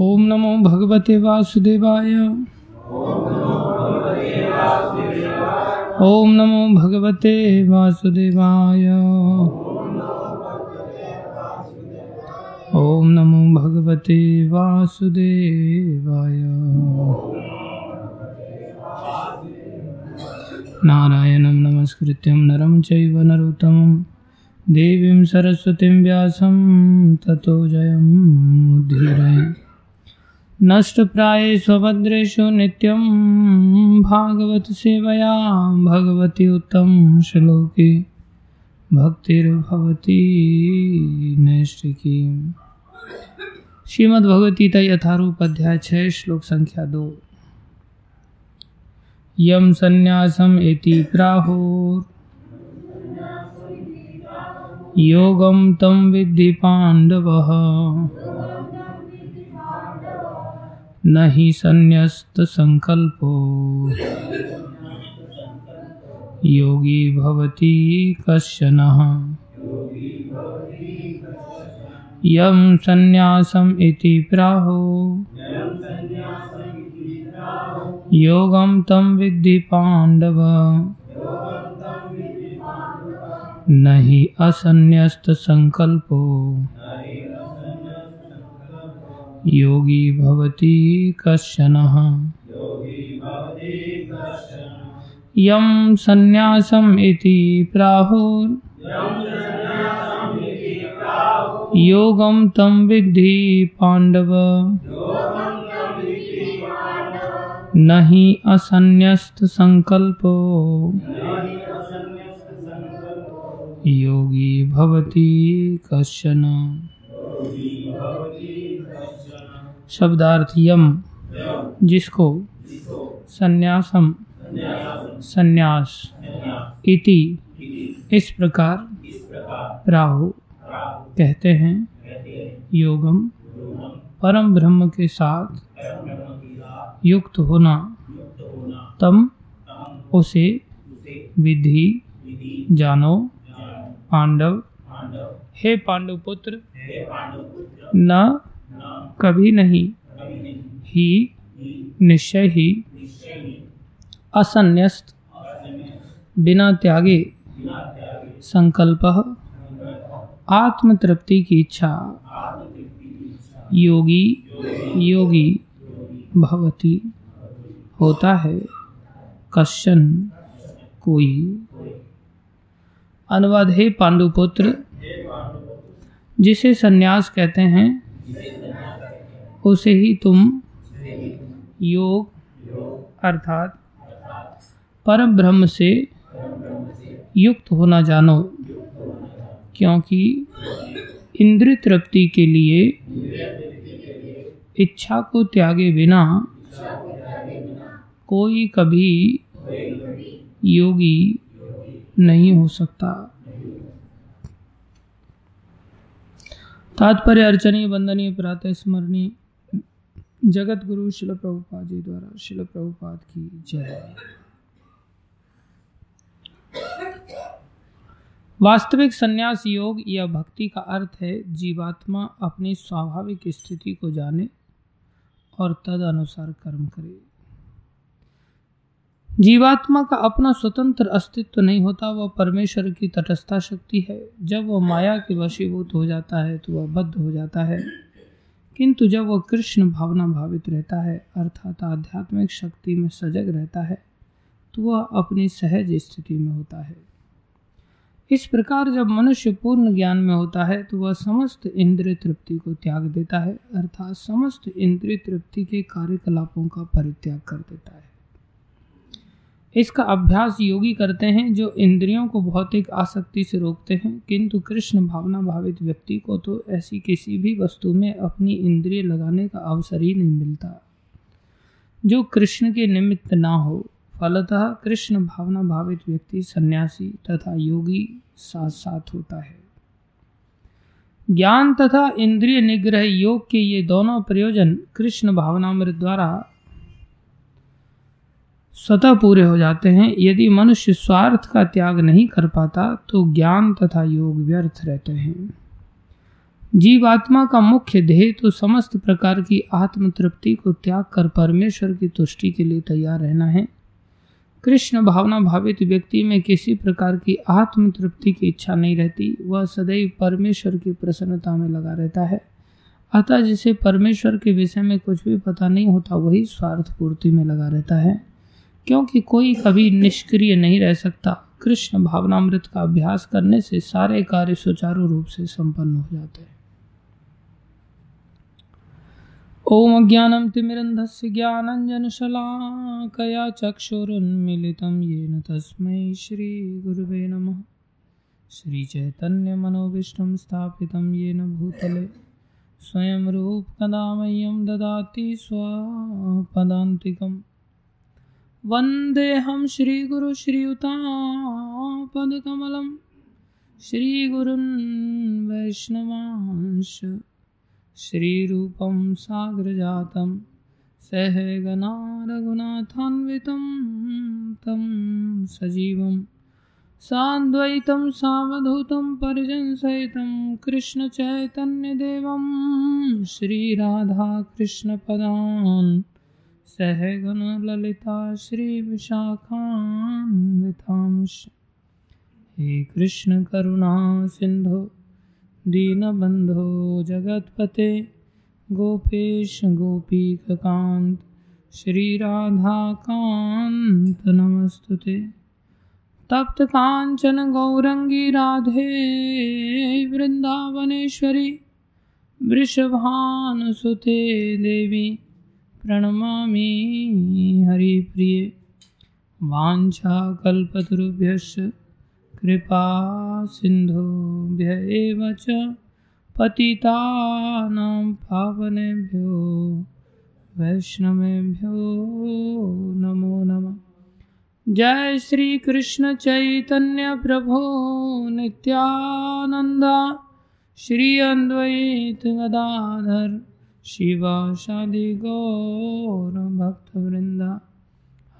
ॐ नमो भगवते वासुदेवाय। ॐ नमो भगवते वासुदेवाय। ॐ नमो भगवते वासुदेवाय। नारायणं नमस्कृत्यं नरं चैव नरोत्तमं। देवीं सरस्वतीं व्यासं ततो जयमुद्धीरये नष्टप्रायेष्वभद्रेषु नित्यं भागवतसेवया भगवति उत्तमश्लोके भक्तिर्भवती नैष्टिकी श्रीमद्भगवद्गीता यथारूप अध्याय छः, श्लोक संख्या दो। यम संन्यासम इति प्राहुर योगम तम विद्धि पांडवः न हि संकल्पो। योगी भवति कश्चन। यम संन्यासम इति प्राहो। योगम तम विद्धि पांडव न असन्यस्त संकल्पो। योगी भवति कश्चन। यम संन्यासम इति प्राहुर। योगम तम विद्धि पांडव न हि असन्यस्त संकल्पो योगी भवति कश्चन। शब्दार्थ यम जिसको संन्यासम संन्यास इति इस प्रकार प्राहु कहते हैं। योगम। परम ब्रह्म के साथ युक्त होना। तम उसे विधि जानो। पांडव। हे पांडव पुत्र न कभी नहीं। ही निश्चय ही असन्यस्त। बिना त्यागे संकल्प आत्मतृप्ति की इच्छा। योगी योगी भवती। होता है कश्चन कोई। अनुवाद, है पांडुपुत्र, जिसे सन्यास कहते हैं उसे ही तुम योग अर्थात परम ब्रह्म से युक्त होना जानो क्योंकि इंद्र तृप्ति के लिए इच्छा को त्यागे बिना कोई कभी योगी नहीं हो सकता। तात्पर्य अर्चनीय वंदनीय प्रातः स्मरणीय। जगत गुरु शिल प्रभुपाद जी द्वारा शिल प्रभुपाद की जय। वास्तविक संन्यास योग या भक्ति का अर्थ है जीवात्मा अपनी स्वाभाविक स्थिति को जाने और तद अनुसार कर्म करे। जीवात्मा का अपना स्वतंत्र अस्तित्व नहीं होता, वह परमेश्वर की तटस्था शक्ति है। जब वह माया के वशीभूत हो जाता है तो वह बद्ध हो जाता है। किंतु जब वह कृष्ण भावना भावित रहता है, अर्थात आध्यात्मिक शक्ति में सजग रहता है तो वह अपनी सहज स्थिति में होता है। इस प्रकार जब मनुष्य पूर्ण ज्ञान में होता है तो वह समस्त इंद्रिय तृप्ति को त्याग देता है, अर्थात समस्त इंद्रिय तृप्ति के कार्यकलापों का परित्याग कर देता है। इसका अभ्यास योगी करते हैं जो इंद्रियों को भौतिक आसक्ति से रोकते हैं। किंतु कृष्ण भावना भावित व्यक्ति को तो ऐसी किसी भी वस्तु में अपनी इंद्रिय लगाने का अवसर ही नहीं मिलता। जो कृष्ण के निमित्त ना हो, फलतः कृष्ण भावना भावित व्यक्ति सन्यासी तथा योगी साथ साथ होता है। ज्ञान तथा इंद्रिय निग्रह योग के ये दोनों प्रयोजन कृष्ण भावनामृत द्वारा स्वतः पूरे हो जाते हैं। यदि मनुष्य स्वार्थ का त्याग नहीं कर पाता तो ज्ञान तथा योग व्यर्थ रहते हैं। जीवात्मा का मुख्य ध्येय तो समस्त प्रकार की आत्म तृप्ति को त्याग कर परमेश्वर की तुष्टि के लिए तैयार रहना है। कृष्ण भावना भावित व्यक्ति में किसी प्रकार की आत्म तृप्ति की इच्छा नहीं रहती। वह सदैव परमेश्वर की प्रसन्नता में लगा रहता है। अतः जिसे परमेश्वर के विषय में कुछ भी पता नहीं होता, वही स्वार्थ पूर्ति में लगा रहता है। क्योंकि कोई कभी निष्क्रिय नहीं रह सकता। कृष्ण भावनामृत का अभ्यास करने से सारे कार्य सुचारू रूप से संपन्न हो जाते हैं। ओम ज्ञानम तिमिरन्धस्य ज्ञानञ्जनशलाकया चक्षुरुन्मिलितं येन तस्मै श्रीगुरुवे नमः। श्रीचैतन्यमनोविष्णुं स्थापितं येन भूतले। स्वयं रूपकदा मह्यं ददाति स्वपदान्तिकम्। वन्देऽहं श्रीगुरुश्रीयुतापदकमलं श्रीगुरुन् वैष्णवांश। श्रीरूपं साग्रजातं। सहगना रघुनाथान्वितं तं सजीवं। साद्वैतं सावधूतं परिजनसहितं कृष्णचैतन्यदेवं। श्रीराधाकृष्णपदान्। सहगणललिता श्रीविशाखान्वितांश हे कृष्णकरुणा सिन्धो, दीनबन्धो जगत्पते, गोपेश गोपीककान्त, श्रीराधाकान्त नमस्तु ते तप्त काञ्चन गौरङ्गी राधे, वृन्दावनेश्वरी, वृषभानुसुते देवी। प्रणमामि हरिप्रिये वाञ्छाकल्पतरुभ्यश्च कृपा सिन्धुभ्य एव च पतितानां पावनेभ्यो वैष्णवेभ्यो नमो नमः। जय श्री कृष्ण चैतन्य प्रभो नित्यानंद श्री अद्वैत गदाधर शिवाशादि गौर भक्तवृंदा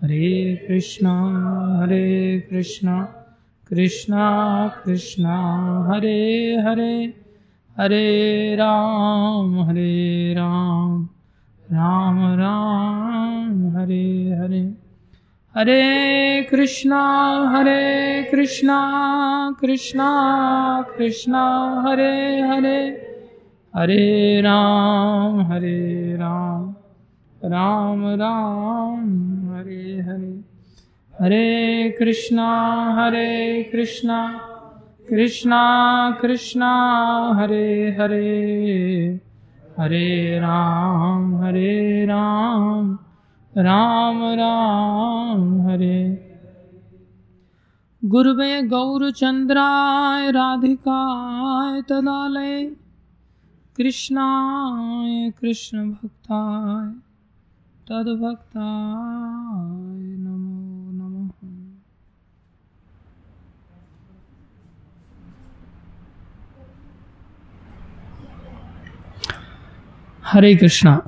हरे कृष्णा हरे कृष्णा कृष्णा कृष्णा, हरे हरे हरे राम हरे राम राम राम, हरे हरे। हरे कृष्णा हरे कृष्णा कृष्णा कृष्णा, हरे हरे। हरे राम हरे राम राम राम, हरे हरे। हरे कृष्णा हरे कृष्णा कृष्णा कृष्णा, हरे हरे। हरे राम हरे राम राम राम, हरे। गुरुवे गौरचन्द्राय राधिकाय, तदालय। कृष्णाय कृष्णभक्ताय तद्भक्ताय नमो नमः। हरे कृष्णा।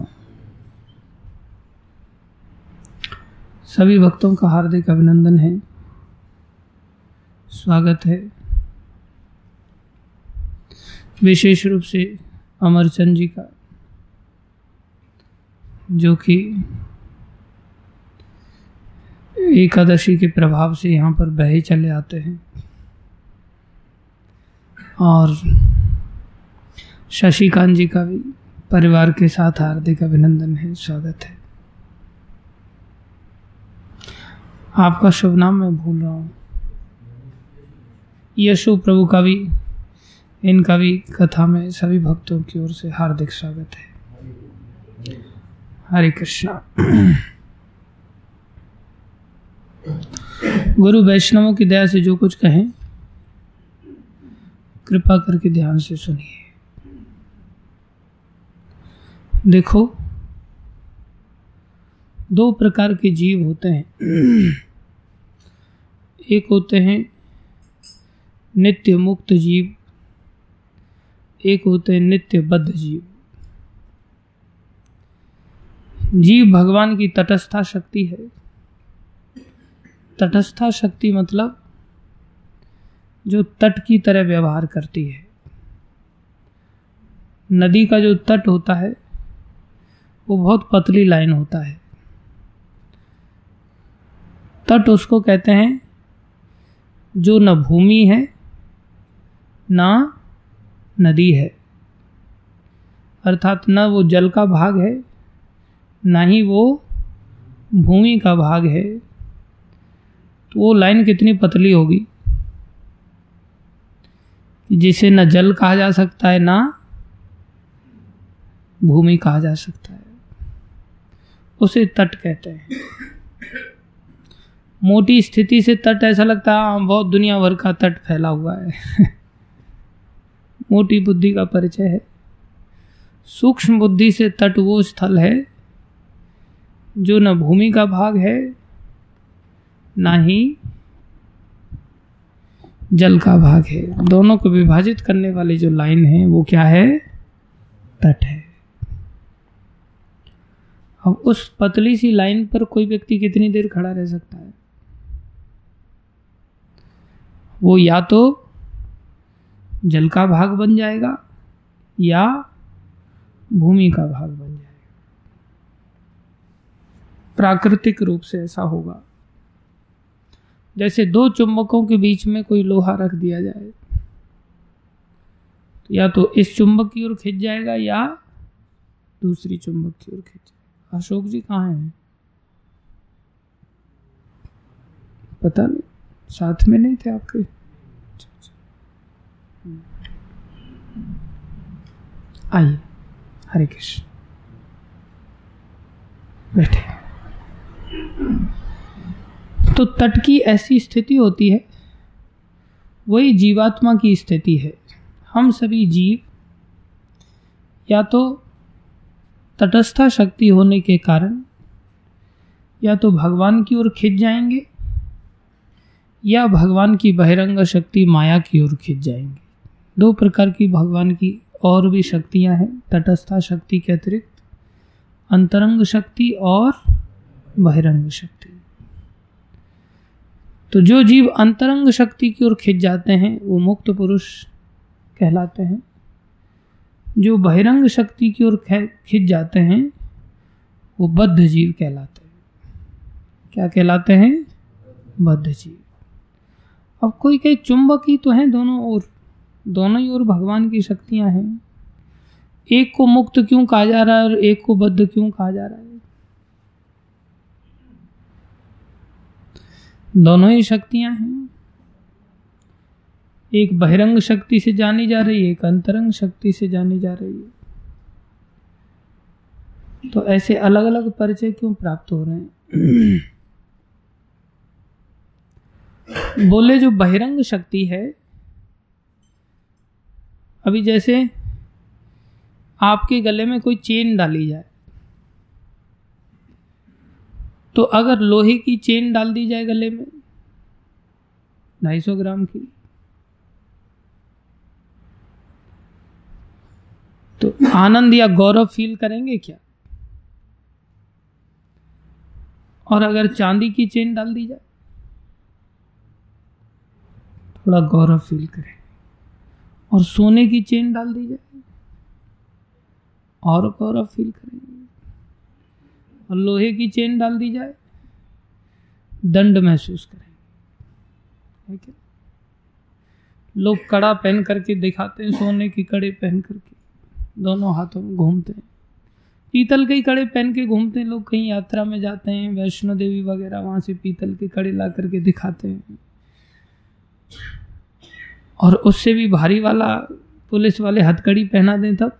सभी भक्तों का हार्दिक अभिनंदन है। स्वागत है। विशेष रूप से अमरचंद जी का, जो कि एकादशी के प्रभाव से यहाँ पर बहे चले आते हैं। और शशिकांत जी का भी परिवार के साथ हार्दिक अभिनंदन है, स्वागत है। आपका शुभ नाम मैं भूल रहा हूँ। यशु प्रभु का भी इनका भी कथा में सभी भक्तों की ओर से हार्दिक स्वागत है। हरे कृष्णा। गुरु वैष्णवों की दया से जो कुछ कहें, कृपा करके ध्यान से सुनिए। देखो, दो प्रकार के जीव होते हैं। एक होते हैं नित्य मुक्त जीव एक होते हैं नित्य बद्ध जीव। जीव भगवान की तटस्था शक्ति है। तटस्था शक्ति मतलब जो तट की तरह व्यवहार करती है। नदी का जो तट होता है, वो बहुत पतली लाइन होता है। तट उसको कहते हैं जो न भूमि है, ना नदी है। अर्थात न वो जल का भाग है ना ही वो भूमि का भाग है। तो वो लाइन कितनी पतली होगी? जिसे न जल कहा जा सकता है ना भूमि कहा जा सकता है। उसे तट कहते हैं। मोटी स्थिति से तट ऐसा लगता है हाँ, बहुत दुनिया भर का तट फैला हुआ है। मोटी बुद्धि का परिचय है। सूक्ष्म बुद्धि से तट वो स्थल है, जो न भूमि का भाग है, ना ही जल का भाग है। दोनों को विभाजित करने वाली जो लाइन है, वो क्या है? तट है। अब उस पतली सी लाइन पर कोई व्यक्ति कितनी देर खड़ा रह सकता है? वो या तो जल का भाग बन जाएगा या भूमि का भाग बन जाएगा। प्राकृतिक रूप से ऐसा होगा। जैसे दो चुंबकों के बीच में कोई लोहा रख दिया जाए, या तो इस चुंबक की ओर खिंच जाएगा या दूसरी चुंबक की ओर खिंच जाएगा। अशोक जी कहाँ हैं? पता नहीं। साथ में नहीं थे आपके? आइए, हरे कृष्ण। बैठे। तो तट की ऐसी स्थिति होती है, वही जीवात्मा की स्थिति है। हम सभी जीव या तो तटस्था शक्ति होने के कारण, या तो भगवान की ओर खिंच जाएँगे, या भगवान की बहिरंग शक्ति माया की ओर खिंच जाएँगे। दो प्रकार की भगवान की और भी शक्तियाँ हैं। तटस्था शक्ति के अतिरिक्त अंतरंग शक्ति और बहिरंग शक्ति। तो जो जीव अंतरंग शक्ति की ओर खिंच जाते हैं, वो मुक्त पुरुष कहलाते हैं। जो बहिरंग शक्ति की ओर खिंच जाते हैं, वो बद्ध जीव कहलाते हैं। क्या कहलाते हैं? बद्ध जीव। अब कोई कई चुंबक तो हैं दोनों ओर? दोनों ही ओर भगवान की शक्तियाँ हैं। एक को मुक्त क्यों कहा जा रहा है और एक को बद्ध क्यों कहा जा रहा है? दोनों ही शक्तियाँ हैं। एक बहिरंग शक्ति से जानी जा रही है, एक अंतरंग शक्ति से जानी जा रही है। तो ऐसे अलग अलग परिचय क्यों प्राप्त हो रहे हैं? बोले जो बहिरंग शक्ति है अभी जैसे आपके गले में कोई चेन डाली जाए तो अगर लोहे की चेन डाल दी जाए गले में ढाई सौ ग्राम की तो आनंद या गौरव फील करेंगे क्या? और अगर चांदी की चेन डाल दी जाए, थोड़ा गौरव फील करें। और सोने की चेन डाल दी जाए। और गौरव फील करेंगे और लोहे की चेन डाल दी जाए। दंड महसूस करेंगे क्या लोग कड़ा पहन करके दिखाते हैं, सोने की कड़े पहन करके। दोनों हाथों में घूमते हैं। पीतल के कड़े पहन के घूमते हैं। लोग कहीं यात्रा में जाते हैं, वैष्णो देवी वगैरह वहाँ से पीतल के कड़े ला करके दिखाते हैं। और उससे भी भारी वाला पुलिस वाले हथकड़ी पहना दें तब?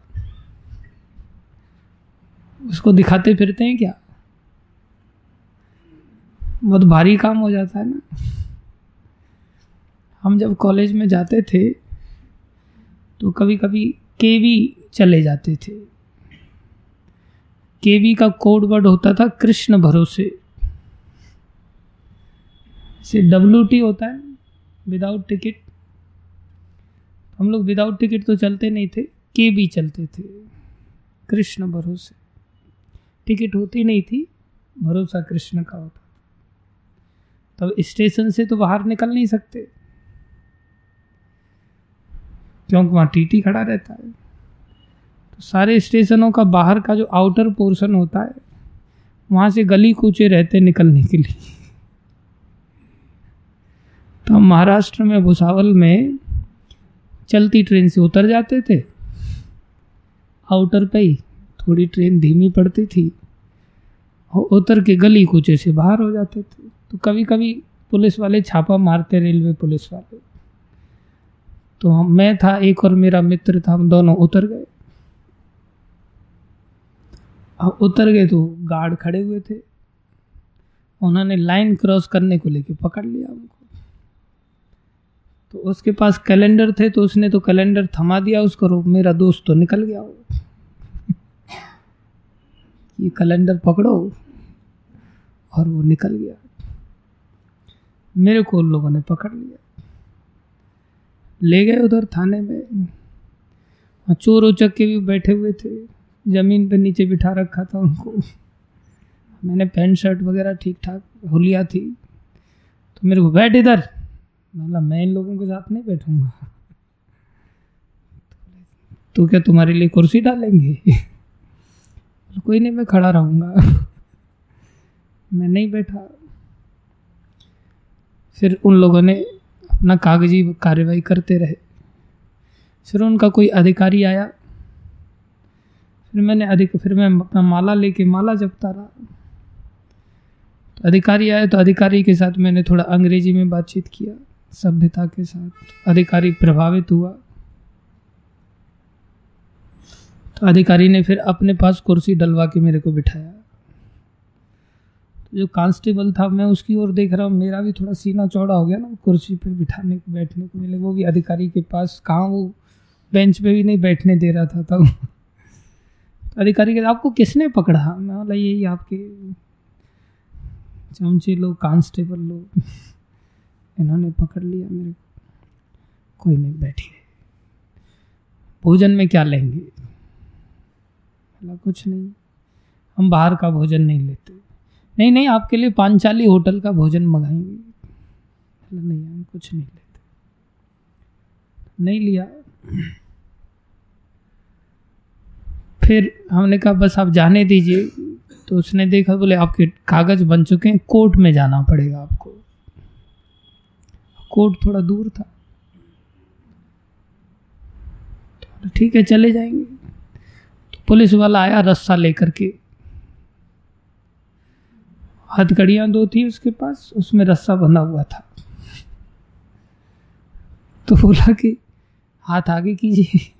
उसको दिखाते फिरते हैं क्या? बहुत भारी काम हो जाता है ना। हम जब कॉलेज में जाते थे तो कभी कभी केवी चले जाते थे। केवी का कोड वर्ड होता था कृष्ण भरोसे। से डब्ल्यू टी होता है विदाउट टिकट हम लोग विदाउट टिकट तो चलते नहीं थे के भी चलते थे। कृष्ण भरोसे। टिकट होती नहीं थी, भरोसा कृष्ण का होता तब स्टेशन से तो बाहर निकल नहीं सकते। क्योंकि वहाँ टीटी खड़ा रहता है। तो सारे स्टेशनों का बाहर का जो आउटर पोर्शन होता है, वहाँ से गली कूचे रहते निकलने के लिए। तो हम महाराष्ट्र में, भुसावल में चलती ट्रेन से उतर जाते थे। आउटर पे ही थोड़ी ट्रेन धीमी पड़ती थी उतर के गली कूचे से बाहर हो जाते थे। तो कभी कभी पुलिस वाले छापा मारते, रेलवे पुलिस वाले। तो हम, मैं था एक और मेरा मित्र था, हम दोनों उतर गए। अब उतर गए तो गार्ड खड़े हुए थे। उन्होंने लाइन क्रॉस करने को लेके पकड़ लिया हमको। तो उसके पास कैलेंडर थे तो उसने तो कैलेंडर थमा दिया उसको मेरा दोस्त तो निकल गया। वो ये कैलेंडर पकड़ो, और वो निकल गया। मेरे को उन लोगों ने पकड़ लिया। ले गए उधर थाने में। चोर उचक के भी बैठे हुए थे। ज़मीन पे नीचे बिठा रखा था उनको। मैंने पैंट शर्ट वगैरह ठीक ठाक हो लिया थी। तो मेरे को बैठ इधर। मतलब मैं इन लोगों के साथ नहीं बैठूँगा। तो क्या तुम्हारे लिए कुर्सी डालेंगे? कोई नहीं, मैं खड़ा रहूँगा। मैं नहीं बैठा। फिर उन लोगों ने अपना कागज़ी कार्यवाही करते रहे। फिर उनका कोई अधिकारी आया। फिर मैंने अधिक, फिर मैं अपना माला लेके माला जपता रहा। तो अधिकारी आए तो अधिकारी के साथ मैंने थोड़ा अंग्रेज़ी में बातचीत किया। सभ्यता के साथ अधिकारी प्रभावित हुआ। तो अधिकारी ने फिर अपने पास कुर्सी डलवा के मेरे को बिठाया। जो कांस्टेबल था, मैं उसकी ओर देख रहा हूँ, मेरा भी थोड़ा सीना चौड़ा हो गया ना, कुर्सी पे बिठाने को बैठने को मिले, वो भी अधिकारी के पास, कहाँ वो बेंच पे भी नहीं बैठने दे रहा था, तब। तो अधिकारी कहते, आपको किसने पकड़ा? मैं बोला, यही आपके चमचे लोग, कांस्टेबल लोग। इन्होंने पकड़ लिया मेरे को। कोई नहीं बैठिए भोजन में क्या लेंगे? बोला कुछ नहीं। हम बाहर का भोजन नहीं लेते। नहीं नहीं, आपके लिए पांचाली होटल का भोजन मंगाएँगे। नहीं, हम कुछ नहीं लेते। नहीं लिया। फिर हमने कहा, बस आप जाने दीजिए। तो उसने देखा, बोले, आपके कागज़ बन चुके हैं, कोर्ट में जाना पड़ेगा आपको। कोर्ट थोड़ा दूर था। तो ठीक है, चले जाएँगे। तो पुलिस वाला आया रस्सा लेकर के। हथकड़ियाँ दो थी उसके पास, उसमें रस्सा बंधा हुआ था। तो बोला कि, हाथ आगे कीजिए।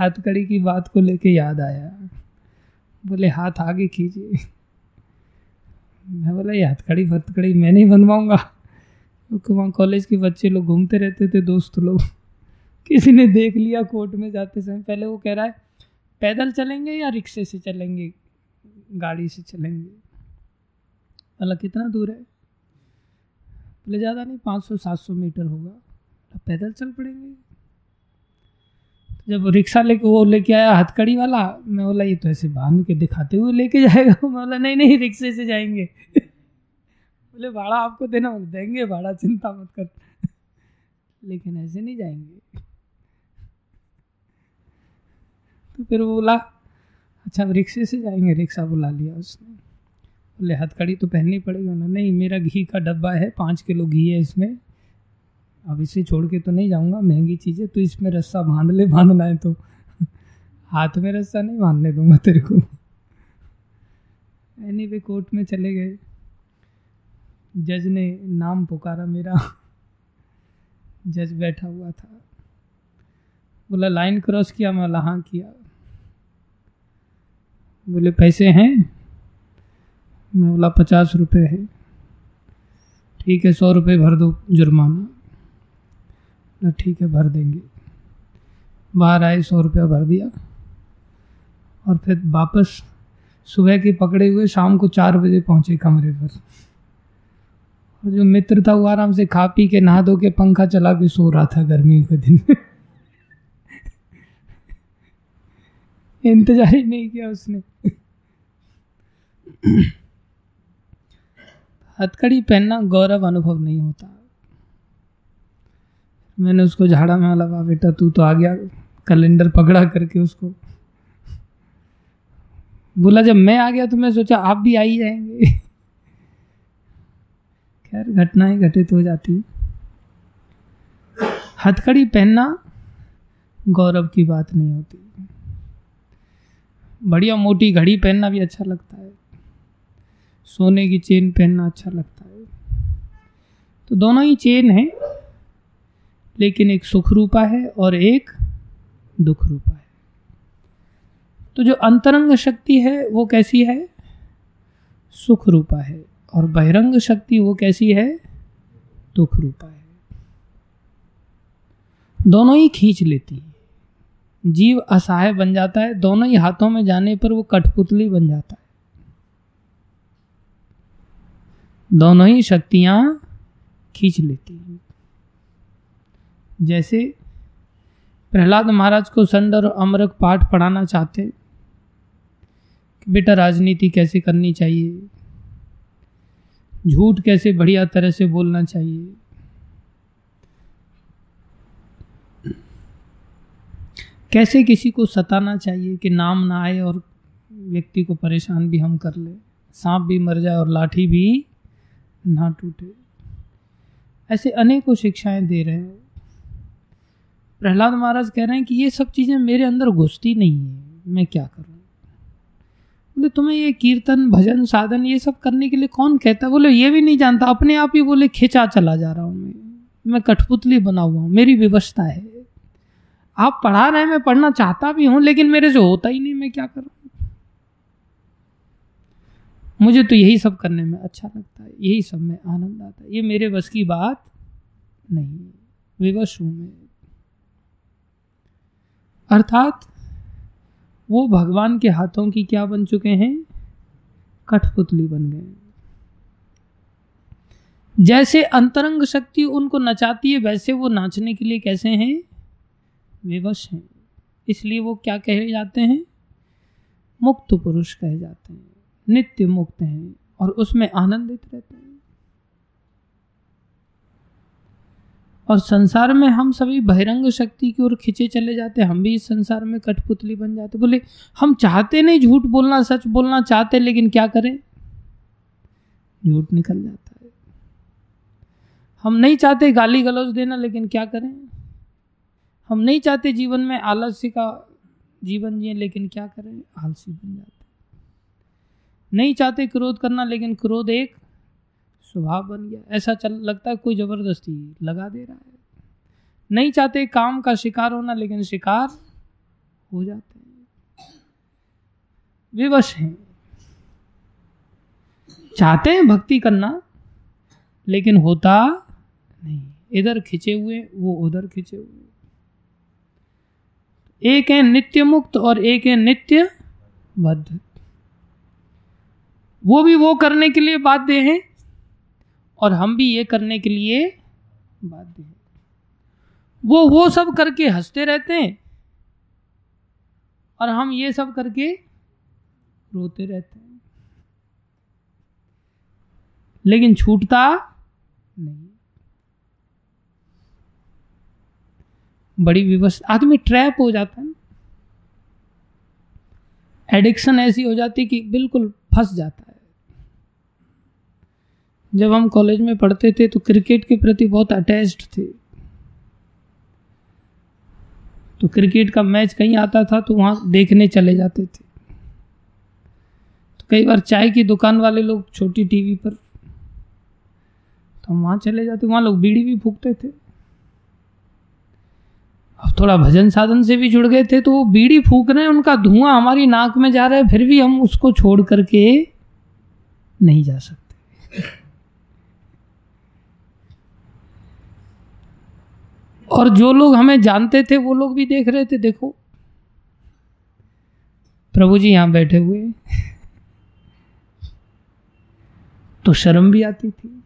हथकड़ी की बात को लेके याद आया। बोले, हाथ आगे कीजिए। मैं बोला, ये हथकड़ी फतकड़ी मैं नहीं बनवाऊँगा। क्योंकि वहाँ कॉलेज के बच्चे लोग घूमते रहते थे, दोस्त लोग। किसी ने देख लिया कोर्ट में जाते समय। पहले वो कह रहा है, पैदल चलेंगे या रिक्शे से चलेंगे? गाड़ी से चलेंगे? मतलब कितना दूर है। बोले ज़्यादा नहीं, पाँच सौ, सात सौ मीटर होगा। पैदल चल पड़ेंगे। तो जब रिक्शा लेके, वो लेके आया हथकड़ी वाला, मैं बोला, ये तो ऐसे बाँध के दिखाते हुए लेके जाएगा? बोला, नहीं नहीं, रिक्शे से जाएँगे। बोले, भाड़ा आपको देना देंगे भाड़ा, चिंता मत कर। लेकिन ऐसे नहीं जाएँगे। तो फिर वो बोला अच्छा रिक्शे से जाएँगे, रिक्शा बुला लिया उसने। बोले, हथकड़ी तो पहननी पड़ेगी। ना नहीं, मेरा घी का डब्बा है, पाँच किलो घी है इसमें। अब इसे छोड़ के तो नहीं जाऊँगा, महँगी चीज़ है तो इसमें रस्सा बाँध ले, बांधना है तो। हाथ में रस्सा नहीं बांधने दूँगा तेरे को। एनी वे कोर्ट में चले गए। जज ने नाम पुकारा मेरा। जज बैठा हुआ था। बोला, लाइन क्रॉस किया, मैं बोला हाँ किया। बोले, पैसे हैं? मैं बोला, पचास रुपये है। ठीक है, सौ रुपये भर दो जुर्माना। तो ठीक है, भर देंगे। बाहर आए, सौ रुपया भर दिया। और फिर वापस सुबह के पकड़े हुए शाम को चार बजे पहुँचे कमरे पर। और जो मित्र था वो आराम से खा पी के, नहा धो के पंखा चला के सो रहा था गर्मी के दिन। इंतज़ार ही नहीं किया उसने। हथकड़ी पहनना गौरव अनुभव नहीं होता। मैंने उसको झाड़ा में लगा, बेटा तू तो आ गया, कैलेंडर पकड़ा करके उसको। बोला, जब मैं आ गया तो मैं सोचा आप भी आ ही जाएँगे। खैर, घटनाएँ घटित हो जाती। हथकड़ी पहनना गौरव की बात नहीं होती। बढ़िया मोटी घड़ी पहनना भी अच्छा लगता है। सोने की चेन पहनना अच्छा लगता है। तो दोनों ही चेन है, लेकिन एक सुख रूपा है और एक दुख रूपा है। तो जो अंतरंग शक्ति है, वो कैसी है? सुख रूपा है। और बहिरंग शक्ति वो कैसी है? दुख रूपा है। दोनों ही खींच लेती है। जीव असहाय बन जाता है, दोनों ही हाथों में जाने पर वो कठपुतली बन जाता है। दोनों ही शक्तियाँ खींच लेती हैं। जैसे प्रहलाद महाराज को संड और अमरक पाठ पढ़ाना चाहते, कि बेटा राजनीति कैसे करनी चाहिए? झूठ कैसे बढ़िया तरह से बोलना चाहिए? कैसे किसी को सताना चाहिए कि नाम ना आए और व्यक्ति को परेशान भी हम कर ले? सांप भी मर जाए और लाठी भी ना टूटे। ऐसे अनेकों शिक्षाएँ दे रहे हैं। प्रहलाद महाराज कह रहे हैं कि ये सब चीज़ें मेरे अंदर घुसती नहीं है। मैं क्या करूँ? बोले, तुम्हें ये कीर्तन, भजन, साधन ये सब करने के लिए कौन कहता है? बोले, ये भी नहीं जानता, अपने आप ही बोले, खिंचा चला जा रहा हूँ मैं। मैं कठपुतली बना हुआ हूँ, मेरी व्यवस्था है। आप पढ़ा रहे हैं, मैं पढ़ना चाहता भी हूँ, लेकिन मेरे से होता ही नहीं, मैं क्या करूँ? मुझे तो यही सब करने में अच्छा लगता है, यही सब में आनंद आता है। ये मेरे बस की बात नहीं विवश हूँ मैं। अर्थात वो भगवान के हाथों की क्या बन चुके हैं? कठपुतली बन गए। जैसे अंतरंग शक्ति उनको नचाती है, वैसे वो नाचने के लिए कैसे हैं? विवश हैं। इसलिए वो क्या कहे जाते हैं? मुक्त पुरुष कहे जाते हैं। नित्य मुक्त हैं और उसमें आनंदित रहते हैं। और संसार में हम सभी बहिरंग शक्ति की ओर खींचे चले जाते हम भी इस संसार में कठपुतली बन जाते बोले, हम चाहते नहीं झूठ बोलना, सच बोलना चाहते, लेकिन क्या करें? झूठ निकल जाता है। हम नहीं चाहते गाली गलौज देना, लेकिन क्या करें? हम नहीं चाहते जीवन में आलस्य का जीवन जिए, लेकिन क्या करें? आलसी बन जाते नहीं चाहते क्रोध करना, लेकिन क्रोध एक स्वभाव बन गया। ऐसा चल, लगता है कोई ज़बरदस्ती लगा दे रहा है। नहीं चाहते काम का शिकार होना, लेकिन शिकार हो जाते हैं। विवश हैं। चाहते हैं भक्ति करना, लेकिन होता नहीं। इधर खिंचे हुए, वो उधर खिंचे हुए। एक है नित्य मुक्त और एक है नित्य बद्ध। वो भी वो करने के लिए बाध्य हैं और हम भी ये करने के लिए बाध्य हैं। वो वो सब करके हँसते रहते हैं और हम ये सब करके रोते रहते हैं। लेकिन छूटता नहीं। बड़ी व्यवस्था आदमी ट्रैप हो जाता है। एडिक्शन ऐसी हो जाती कि बिल्कुल फंस जाता है। जब हम कॉलेज में पढ़ते थे तो क्रिकेट के प्रति बहुत अटैच्ड थे। तो क्रिकेट का मैच कहीं आता था तो वहाँ देखने चले जाते थे। तो कई बार चाय की दुकान वाले लोग छोटी टीवी पर तो हम वहाँ चले जाते, वहाँ लोग बीड़ी भी फूकते थे। अब थोड़ा भजन साधन से भी जुड़ गए थे तो वो बीड़ी फूक रहे हैं, उनका धुआँ हमारी नाक में जा रहा है, फिर भी हम उसको छोड़ करके नहीं जा सकते। और जो लोग हमें जानते थे, वो लोग भी देख रहे थे, देखो। प्रभु जी यहाँ बैठे हुए तो शर्म भी आती थी।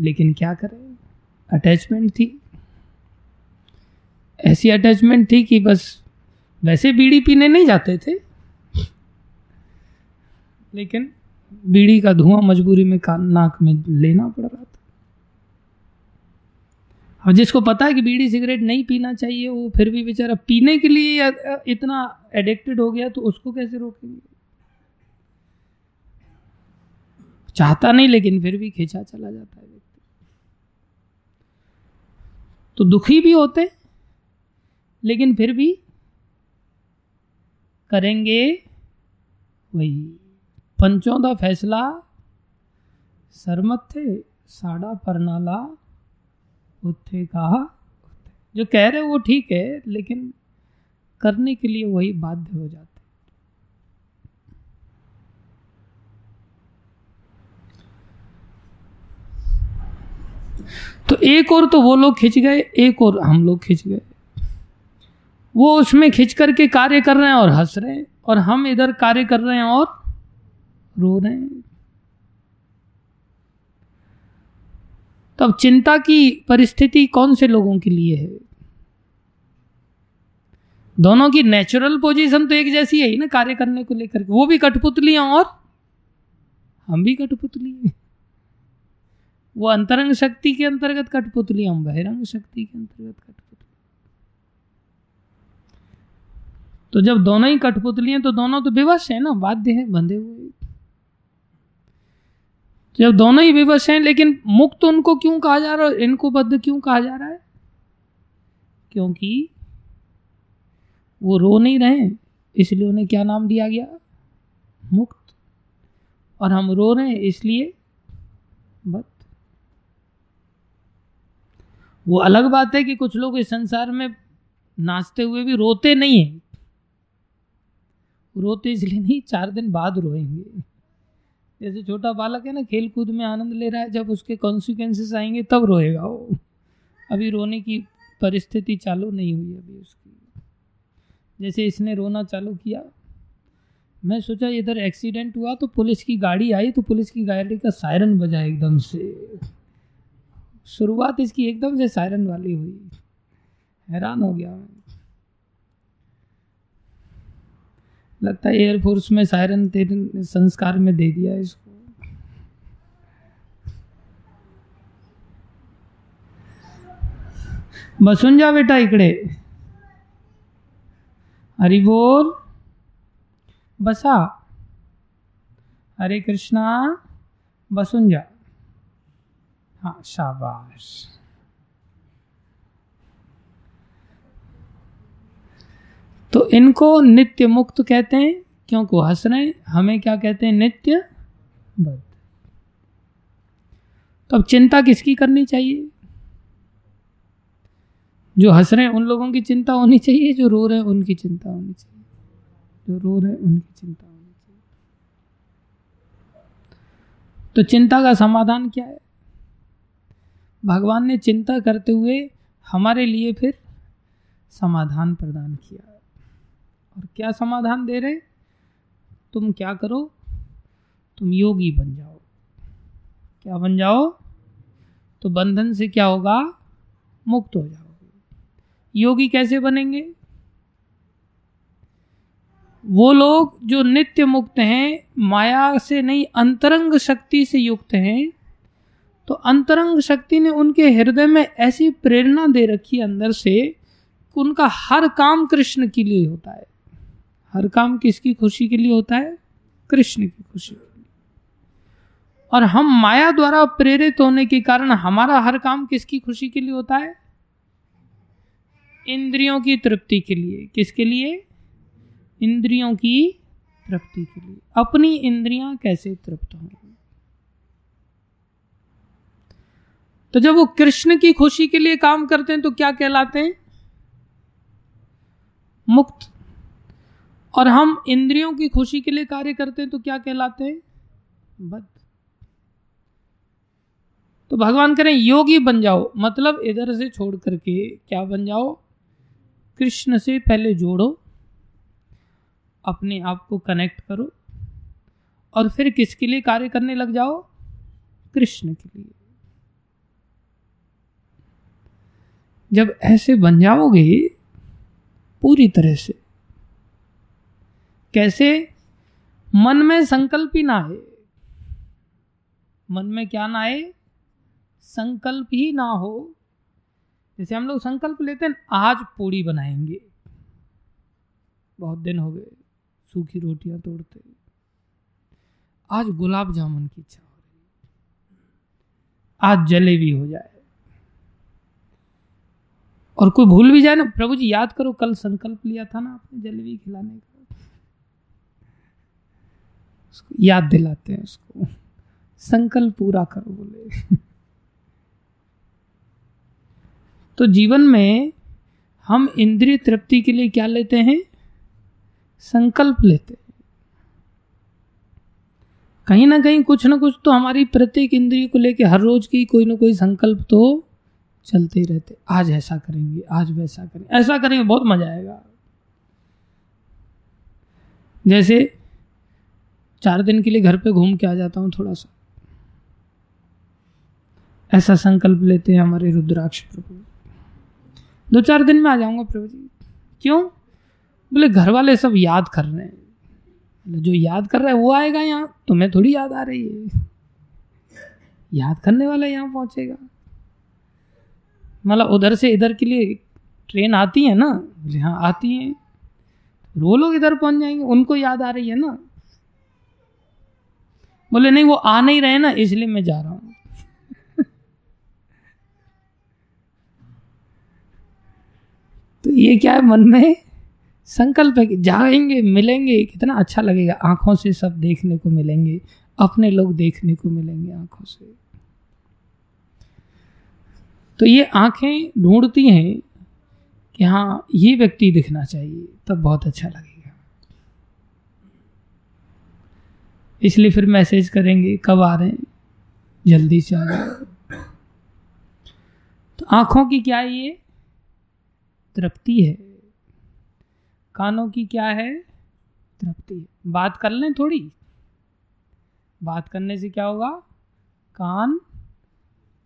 लेकिन क्या करें? अटैचमेंट थी। ऐसी अटैचमेंट थी कि बस वैसे बीड़ी पीने नहीं जाते थे। लेकिन बीड़ी का धुआँ मजबूरी में कान नाक में लेना पड़ रहा और जिसको पता है कि बीड़ी सिगरेट नहीं पीना चाहिए, वो फिर भी बेचारा पीने के लिए इतना एडिक्टेड हो गया तो उसको कैसे रोकेंगे? चाहता नहीं, लेकिन फिर भी खींचा चला जाता है व्यक्ति। तो दुखी भी होते, लेकिन फिर भी करेंगे वही। पंचों का फैसला, सरमत थे, साड़ा परनाला उत्थे कहा जो कह रहे वो ठीक है, लेकिन करने के लिए वही बाध्य हो जाते तो एक और तो वो लोग खिंच गए, एक और हम लोग खिंच गए। वो उसमें खिंच करके कार्य कर रहे हैं और हंस रहे हैं, और हम इधर कार्य कर रहे हैं और रो रहे हैं। तो अब चिंता की परिस्थिति कौन से लोगों के लिए है? दोनों की नेचुरल पोजीशन तो एक जैसी है ही ना, कार्य करने को लेकर वो भी कठपुतली और हम भी कठपुतली वो अंतरंग शक्ति के अंतर्गत कठपुतली, हम बहिरंग शक्ति के अंतर्गत कठपुतली। तो जब दोनों ही कठपुतली हैं तो दोनों तो विवश है ना, बाध्य है, बंधे हुए। जब दोनों ही विवश हैं, लेकिन मुक्त उनको क्यों कहा जा रहा है इनको बद्ध क्यों कहा जा रहा है? क्योंकि वो रो नहीं रहे इसलिए उन्हें क्या नाम दिया गया? मुक्त। और हम रो रहे हैं, इसलिए बद्ध। वो अलग बात है कि कुछ लोग इस संसार में नाचते हुए भी रोते नहीं है। रोते इसलिए नहीं, चार दिन बाद रोएँगे। जैसे छोटा बालक है ना खेल कूद में आनंद ले रहा है, जब उसके कॉन्सिक्वेंसेस आएँगे, तब रोएगा वो। अभी रोने की परिस्थिति चालू नहीं हुई अभी उसकी। जैसे इसने रोना चालू किया, मैं सोचा इधर एक्सीडेंट हुआ तो पुलिस की गाड़ी आई तो पुलिस की गाड़ी का सायरन बजा एकदम से। शुरुआत इसकी एकदम से सायरन वाली हुई। हैरान हो गया मैं। लगता है एयरफोर्स में सायरन तेरे संस्कार में दे दिया इसको। बसून जा बेटा इकडे। हरि बोल बसा। हरे कृष्णा, बसून जा। हाँ शाबाश। तो इनको नित्य मुक्त कहते हैं, क्योंकि हंस रहे हैं। हमें क्या कहते हैं? नित्य बद्ध। तो अब चिंता किसकी करनी चाहिए? जो हंस रहे हैं, उन लोगों की चिंता होनी चाहिए, जो रो रहे हैं, उनकी चिंता होनी चाहिए। जो रो रहे हैं, उनकी चिंता होनी चाहिए। तो चिंता का समाधान क्या है? भगवान ने चिंता करते हुए हमारे लिए फिर समाधान प्रदान किया। और क्या समाधान दे रहे? तुम क्या करो? तुम योगी बन जाओ। क्या बन जाओ? तो बंधन से क्या होगा? मुक्त हो जाओगे। योगी कैसे बनेंगे? वो लोग जो नित्य मुक्त हैं, माया से नहीं, अंतरंग शक्ति से युक्त हैं तो अंतरंग शक्ति ने उनके हृदय में ऐसी प्रेरणा दे रखी अंदर से उनका हर काम कृष्ण के लिए होता है। हर काम किसकी खुशी के लिए होता है? कृष्ण की खुशी के लिए। और हम माया द्वारा प्रेरित होने के कारण हमारा हर काम किसकी खुशी के लिए होता है? इंद्रियों की तृप्ति के लिए। किसके लिए? इंद्रियों की तृप्ति के लिए। अपनी इंद्रियाँ कैसे तृप्त होंगी? तो जब वो कृष्ण की खुशी के लिए काम करते हैं तो क्या कहलाते हैं? मुक्त। और हम इंद्रियों की खुशी के लिए कार्य करते हैं तो क्या कहलाते हैं? बद तो भगवान करें योगी बन जाओ। मतलब इधर से छोड़ करके क्या बन जाओ? कृष्ण से पहले जोड़ो, अपने आप को कनेक्ट करो, और फिर किसके लिए कार्य करने लग जाओ? कृष्ण के लिए। जब ऐसे बन जाओगे, पूरी तरह से कैसे? मन में संकल्प ही ना आए मन में क्या ना आए? संकल्प ही ना हो। जैसे हम लोग संकल्प लेते हैं, आज पूड़ी बनाएँगे। बहुत दिन हो गए, सूखी रोटियाँ तोड़ते। आज गुलाब जामुन की इच्छा हो रही आज जलेबी हो जाए। और कोई भूल भी जाए ना, प्रभु जी याद करो, कल संकल्प लिया था ना आपने जलेबी खिलाने का? उसको याद दिलाते हैं उसको। संकल्प पूरा करो बोले। तो जीवन में हम इंद्रिय तृप्ति के लिए क्या लेते हैं? संकल्प लेते हैं। कहीं ना कहीं कुछ ना कुछ तो हमारी प्रत्येक इंद्रिय को लेकर हर रोज की कोई ना कोई संकल्प तो चलते ही रहते। आज ऐसा करेंगे, आज वैसा करेंगे। ऐसा करेंगे, बहुत मज़ा आएगा। जैसे चार दिन के लिए घर पे घूम के आ जाता हूँ थोड़ा सा। ऐसा संकल्प लेते हैं हमारे रुद्राक्ष प्रभु। दो चार दिन में आ जाऊँगा प्रभु जी। क्यों? बोले घर वाले सब याद कर रहे हैं। जो याद कर रहा है वो आएगा यहाँ, तुम्हें थोड़ी याद आ रही है। याद करने वाला यहाँ पहुंचेगा। मतलब उधर से इधर के लिए ट्रेन आती है ना? बोले हाँ आती है। वो लोग इधर पहुँच जाएँगे, उनको याद आ रही है ना? बोले, नहीं, वो आ नहीं रहे ना, इसलिए मैं जा रहा हूँ. तो ये क्या है, मन में संकल्प है कि जाएँगे, मिलेंगे, कितना अच्छा लगेगा, आँखों से सब देखने को मिलेंगे, अपने लोग देखने को मिलेंगे आँखों से। तो ये आँखें ढूंढती हैं कि हाँ ये व्यक्ति दिखना चाहिए, तब बहुत अच्छा लगेगा। इसलिए फिर मैसेज करेंगे, कब आ रहे हैं? जल्दी से आ जाए तो आँखों की क्या ये तृप्ति है? कानों की क्या है तृप्ति है? बात कर लें थोड़ी। बात करने से क्या होगा? कान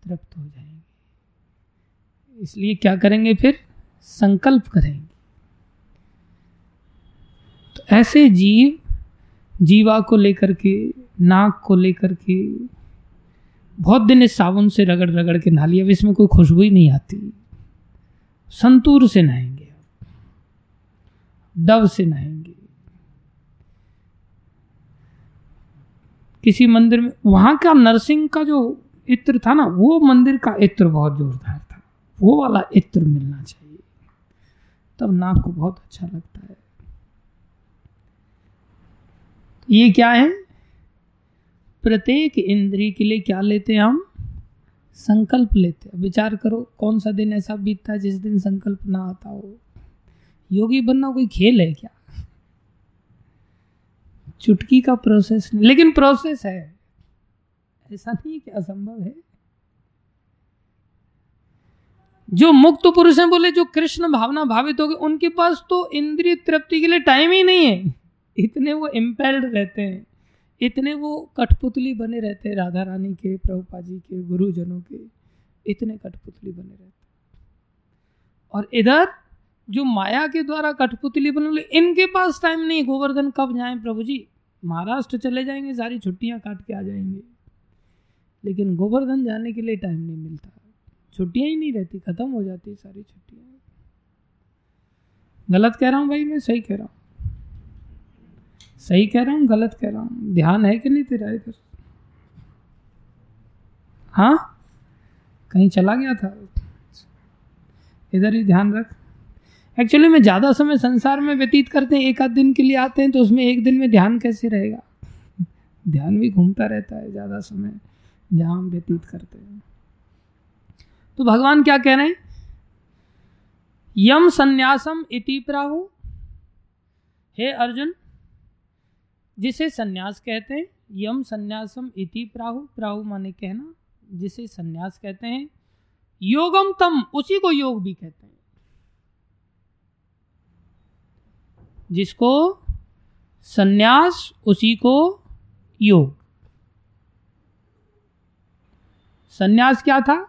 तृप्त हो जाएँगे। इसलिए क्या करेंगे फिर? संकल्प करेंगे। तो ऐसे जीव जीवा को लेकर के, नाक को लेकर के, बहुत दिन इस साबुन से रगड़ रगड़ के नहा लिया। अब इसमें कोई खुशबू ही नहीं आती। संतूर से नहाएँगे। डव से नहाएँगे। किसी मंदिर में, वहाँ का नरसिंह का जो इत्र था ना, वो मंदिर का इत्र बहुत जोरदार था। वो वाला इत्र मिलना चाहिए। तब नाक को बहुत अच्छा लगता है। ये क्या है? प्रत्येक इंद्री के लिए क्या लेते हैं हम? संकल्प लेते हैं। विचार करो, कौन सा दिन ऐसा बीतता है जिस दिन संकल्प ना आता हो? योगी बनना कोई खेल है क्या? चुटकी का प्रोसेस नहीं। लेकिन प्रोसेस है। ऐसा नहीं कि असंभव है। जो मुक्त पुरुष हैं बोले, जो कृष्ण भावना भावित हो गए, उनके पास तो इंद्रिय तृप्ति के लिए टाइम ही नहीं है। इतने वो इम्पेल्ड रहते हैं। इतने वो कठपुतली बने रहते हैं राधा रानी के, प्रभुपा जी के, गुरुजनों के। इतने कठपुतली बने रहते और इधर जो माया के द्वारा कठपुतली बने इनके पास टाइम नहीं। गोवर्धन कब जाए प्रभु जी? महाराष्ट्र चले जाएँगे, सारी छुट्टियाँ काट के आ जाएँगे। लेकिन गोवर्धन जाने के लिए टाइम नहीं मिलता। छुट्टियाँ ही नहीं रहती, खत्म हो जाती सारी छुट्टियाँ। गलत कह रहा हूँ भाई, मैं सही कह रहा हूँ। सही कह रहा हूँ, गलत कह रहा हूँ? ध्यान है कि नहीं तेरा इधर? हाँ? कहीं चला गया था? इधर ही ध्यान रख। एक्चुअली में ज़्यादा समय संसार में व्यतीत करते हैं, एक आध दिन के लिए आते हैं तो उसमें एक दिन में ध्यान कैसे रहेगा? ध्यान भी घूमता रहता है ज़्यादा समय, जहाँ हम व्यतीत करते हैं। तो भगवान क्या कह रहे हैं? यम संन्यासम इति प्राहु। हे अर्जुन जिसे सन्यास कहते हैं, यम संन्यासम इति प्राहु प्राहु माने कहना, जिसे सन्यास कहते हैं, योगम तम, उसी को योग भी कहते हैं। जिसको सन्यास, उसी को योग। सन्यास क्या था?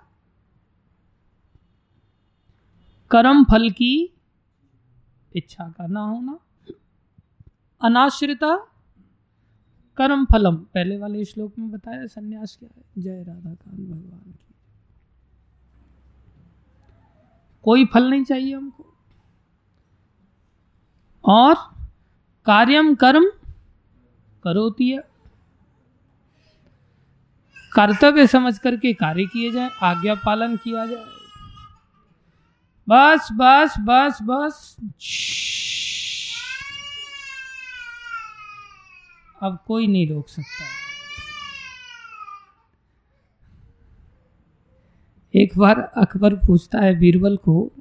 कर्म फल की इच्छा का ना होना, अनाश्रिता कर्म फलम। पहले वाले श्लोक में बताया सन्यास क्या है? जय राधा कांत भगवान की। कोई फल नहीं चाहिए हमको। और कार्यम कर्म करोती है। कर्तव्य समझ करके कार्य किए जाए, आज्ञा पालन किया जाए। बस बस बस बस। अब कोई नहीं रोक सकता। एक बार अकबर पूछता है बीरबल को,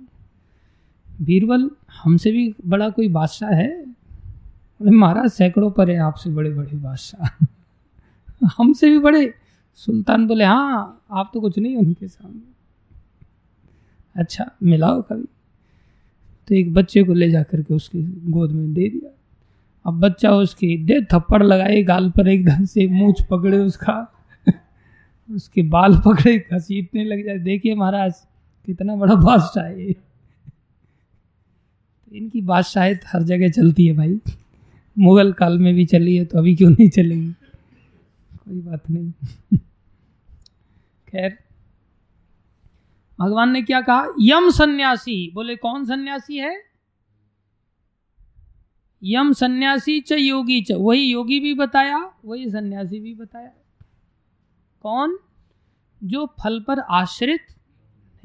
बीरबल, हमसे भी बड़ा कोई बादशाह है? महाराज, सैकड़ों पर है आपसे बड़े बड़े बादशाह। हमसे भी बड़े? सुल्तान बोले हाँ आप तो कुछ नहीं उनके सामने। अच्छा मिलाओ कभी। तो एक बच्चे को ले जा करके उसकी गोद में दे दिया। अब बच्चा उसकी दे थप्पड़ लगाए, गाल पर एकदम से मूछ पकड़े उसका। उसके बाल पकड़े, घसीटने लग जाए। देखिए महाराज, कितना बड़ा बादशाह है तो इनकी बादशाहित हर जगह चलती है भाई। मुगल काल में भी चली है तो अभी क्यों नहीं चलेगी? कोई बात नहीं। खैर, भगवान ने क्या कहा? यम सन्यासी। बोले, कौन सन्यासी है? यम सन्यासी च योगी च। वही योगी भी बताया, वही सन्यासी भी बताया। कौन? जो फल पर आश्रित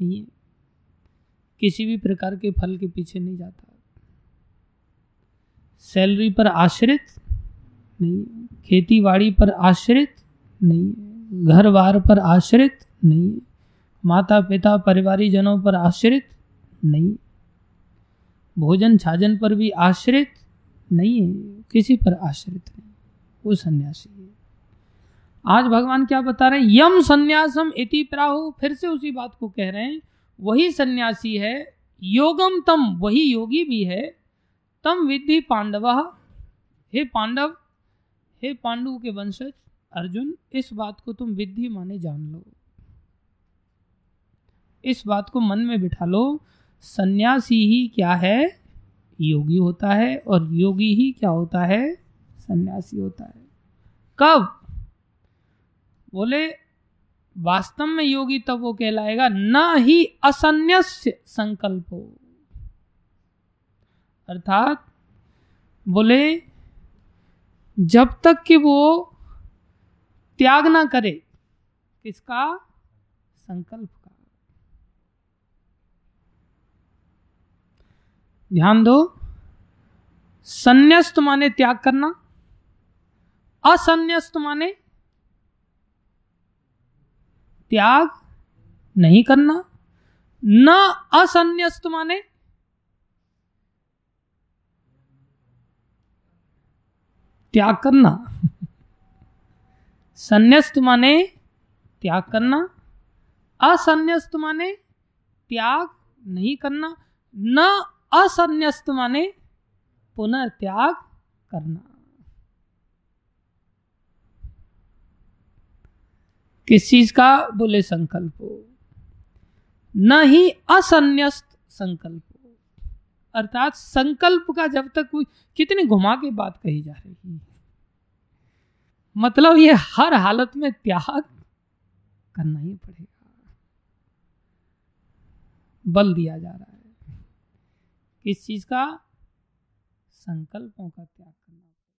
नहीं है। किसी भी प्रकार के फल के पीछे नहीं जाता। सैलरी पर आश्रित नहीं है। खेती बाड़ी पर आश्रित नहीं है। घर बार पर आश्रित नहीं है। माता पिता परिवारी जनों पर आश्रित नहीं भोजन छाजन पर भी आश्रित नहीं है किसी पर आश्रित नहीं, वो सन्यासी है। आज भगवान क्या बता रहे हैं? यम संन्यासम इति प्राहु, फिर से उसी बात को कह रहे हैं, वही सन्यासी है, योगम तम, वही योगी भी है, तम विधि पांडव, हे पांडव, हे पांडु के वंशज, अर्जुन, इस बात को तुम विधि माने जान लो। इस बात को मन में बिठा लो, सन्यासी ही क्या है? योगी होता है और योगी ही क्या होता है? सन्यासी होता है। कब? बोले, वास्तव में योगी तब वो कहलाएगा, न ही असन्यास्य संकल्प हो। अर्थात, बोले, जब तक कि वो त्याग ना करे, किसका? संकल्प ध्यान दो संन्यास्त माने त्याग करना असन्यास्त माने त्याग नहीं करना, न असन्यास्त माने त्याग करना। संन्यास्त माने त्याग करना असन्यास्त माने त्याग नहीं करना, न असन्यस्त माने पुनः त्याग करना। किस चीज़ का? बोले संकल्प। न ही असन्यस्त संकल्प। अर्थात संकल्प का जब तक कोई कितनी घुमा के बात कही जा रही है। मतलब ये हर हालत में त्याग करना ही पड़ेगा। बल दिया जा रहा है। किस चीज़ का? संकल्पों का त्याग।